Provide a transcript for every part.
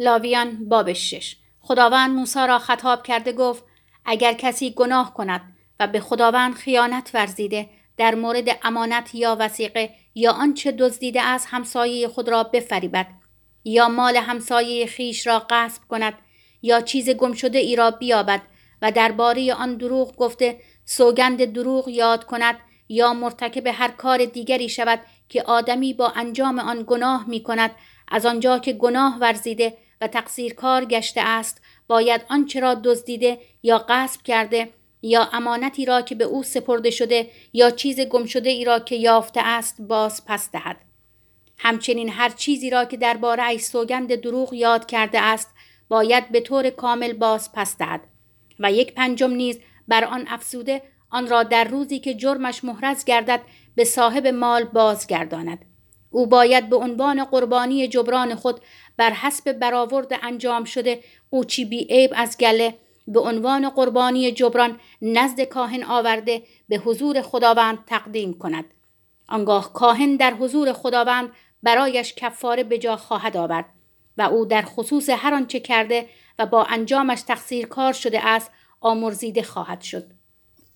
لاویان باب شش. خداوند موسی را خطاب کرده گفت اگر کسی گناه کند و به خداوند خیانت ورزیده در مورد امانت یا وسیقه یا آنچه دزدیده از همسایه خود را بفریبد یا مال همسایه خیش را غصب کند یا چیز گم شده ای را بیابد و درباره آن دروغ گفته سوگند دروغ یاد کند یا مرتکب هر کار دیگری شود که آدمی با انجام آن گناه می کند از آنجا که گناه ورزیده و تقصیر کار گشته است باید آنچه را دزدیده یا غصب کرده یا امانتی را که به او سپرده شده یا چیز گم شده ای را که یافته است باز پس دهد. همچنین هر چیزی را که درباره ای سوگند دروغ یاد کرده است باید به طور کامل باز پس دهد و یک پنجم نیز بر آن افسوده آن را در روزی که جرمش محرز گردد به صاحب مال بازگرداند. او باید به عنوان قربانی جبران خود بر حسب برآورد انجام شده قوچی بی عیب از گله به عنوان قربانی جبران نزد کاهن آورده به حضور خداوند تقدیم کند. آنگاه کاهن در حضور خداوند برایش کفاره به جا خواهد آورد و او در خصوص هر آنچه کرده و با انجامش تقصیر کار شده است آمرزیده خواهد شد.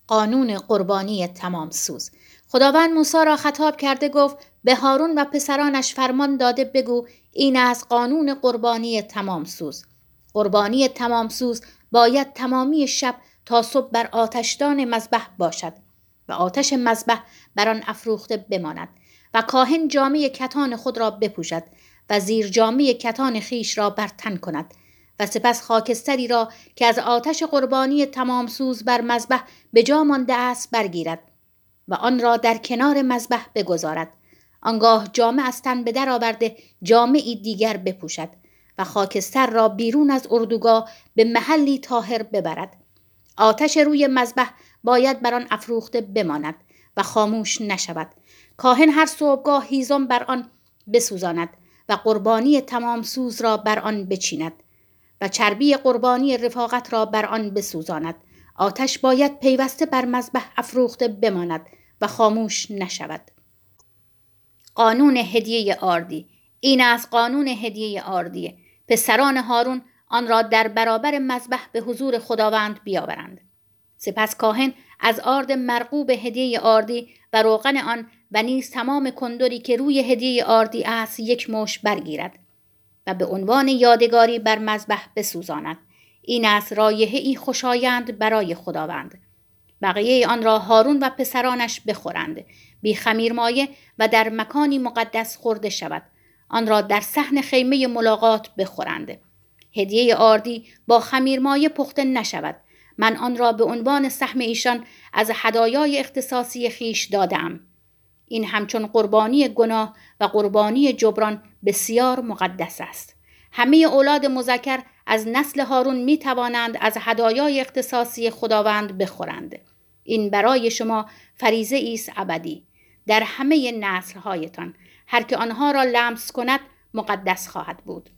قانون قربانی تمام سوز. خداوند موسی را خطاب کرده گفت به هارون و پسرانش فرمان داده بگو این از قانون قربانی تمام سوز قربانی تمام سوز باید تمامی شب تا صبح بر آتشدان مذبح باشد و آتش مذبح بر آن افروخته بماند و کاهن جامعه کتان خود را بپوشد و زیر جامعه کتان خیش را بر تن کند و سپس خاکستری را که از آتش قربانی تمام سوز بر مذبح به جا مانده است برگیرد و آن را در کنار مذبح بگذارد. آنگاه جامعه از تن به در آورده جامعی دیگر بپوشد و خاکستر را بیرون از اردوگاه به محلی تاهر ببرد. آتش روی مذبح باید بر آن افروخته بماند و خاموش نشود. کاهن هر صبحگاه هیزم بر آن بسوزاند و قربانی تمام سوز را بر آن بچیند و چربی قربانی رفاقت را بر آن بسوزاند. آتش باید پیوسته بر مذبح افروخته بماند و خاموش نشود. قانون هدیه آردی. این از قانون هدیه آردیه پسران هارون آن را در برابر مذبح به حضور خداوند بیاورند. سپس کاهن از آرد مرغوب هدیه آردی و روغن آن و نیز تمام کندوری که روی هدیه آردی است یک مش برگیرد و به عنوان یادگاری بر مذبح بسوزاند. این است رایحه ای خوشایند برای خداوند. بقیه آن را هارون و پسرانش بخورند. بی خمیر مایه و در مکانی مقدس خورده شود. آن را در صحن خیمه ملاقات بخورند. هدیه آردی با خمیرمایه پخته نشود. من آن را به عنوان سهم ایشان از هدایای اختصاصی خیش دادم این همچون قربانی گناه و قربانی جبران بسیار مقدس است. همه اولاد مذکر از نسل هارون می توانند از هدایای اختصاصی خداوند بخورند. این برای شما فریزه است ابدی. در همه نسل هایتان هر که آنها را لمس کند مقدس خواهد بود.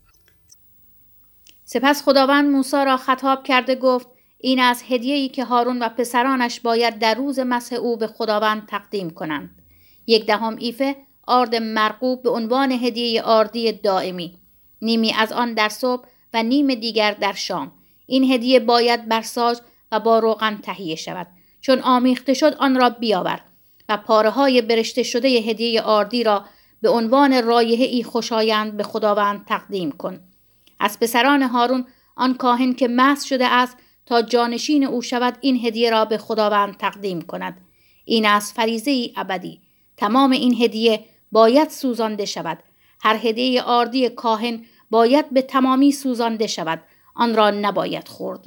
سپس خداوند موسی را خطاب کرده گفت این از هدیه‌ای که هارون و پسرانش باید در روز مسح او به خداوند تقدیم کنند. یک دهم ایفه آرد مرقوب به عنوان هدیه آردی دائمی نیمی از آن در صبح و نیم دیگر در شام. این هدیه باید بر ساج و با روغن تهیه شود. چون آمیخته شد آن را بیاور و پاره های برشته شده هدیه آردی را به عنوان رایحه ای خوشایند به خداوند تقدیم کن. از پسران هارون آن کاهن که مس شده است تا جانشین او شود این هدیه را به خداوند تقدیم کند. این از فریزه ای ابدی. تمام این هدیه باید سوزانده شود. هر هدیه آردی کاهن باید به تمامی سوزانده شود. آن را نباید خورد.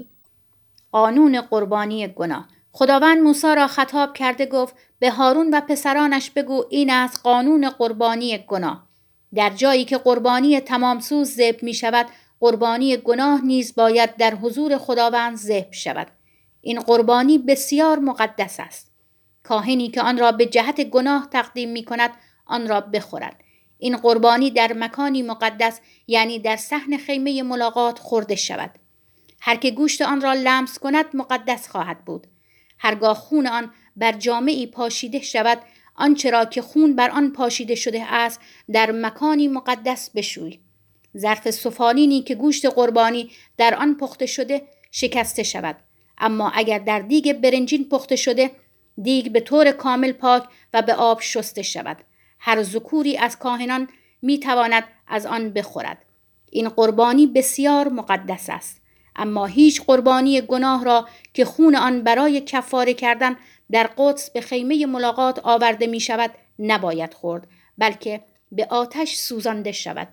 قانون قربانی گناه. خداوند موسی را خطاب کرده گفت به هارون و پسرانش بگو این از قانون قربانی گناه. در جایی که قربانی تمام سوز ذبح می شود قربانی گناه نیز باید در حضور خداوند ذبح شود. این قربانی بسیار مقدس است. کاهنی که آن را به جهت گناه تقدیم می کند آن را بخورد. این قربانی در مکانی مقدس یعنی در صحن خیمه ملاقات خورده شود. هر که گوشت آن را لمس کند مقدس خواهد بود. هرگاه خون آن بر جامعی پاشیده شود آنچه را که خون بر آن پاشیده شده است در مکانی مقدس بشوی. ظرف سفالینی که گوشت قربانی در آن پخته شده شکسته شود. اما اگر در دیگ برنجین پخته شده دیگ به طور کامل پاک و به آب شسته شود. هر ذکوری از کاهنان می تواند از آن بخورد. این قربانی بسیار مقدس است. اما هیچ قربانی گناه را که خون آن برای کفاره کردن در قدس به خیمه ملاقات آورده می شود نباید خورد بلکه به آتش سوزانده شود.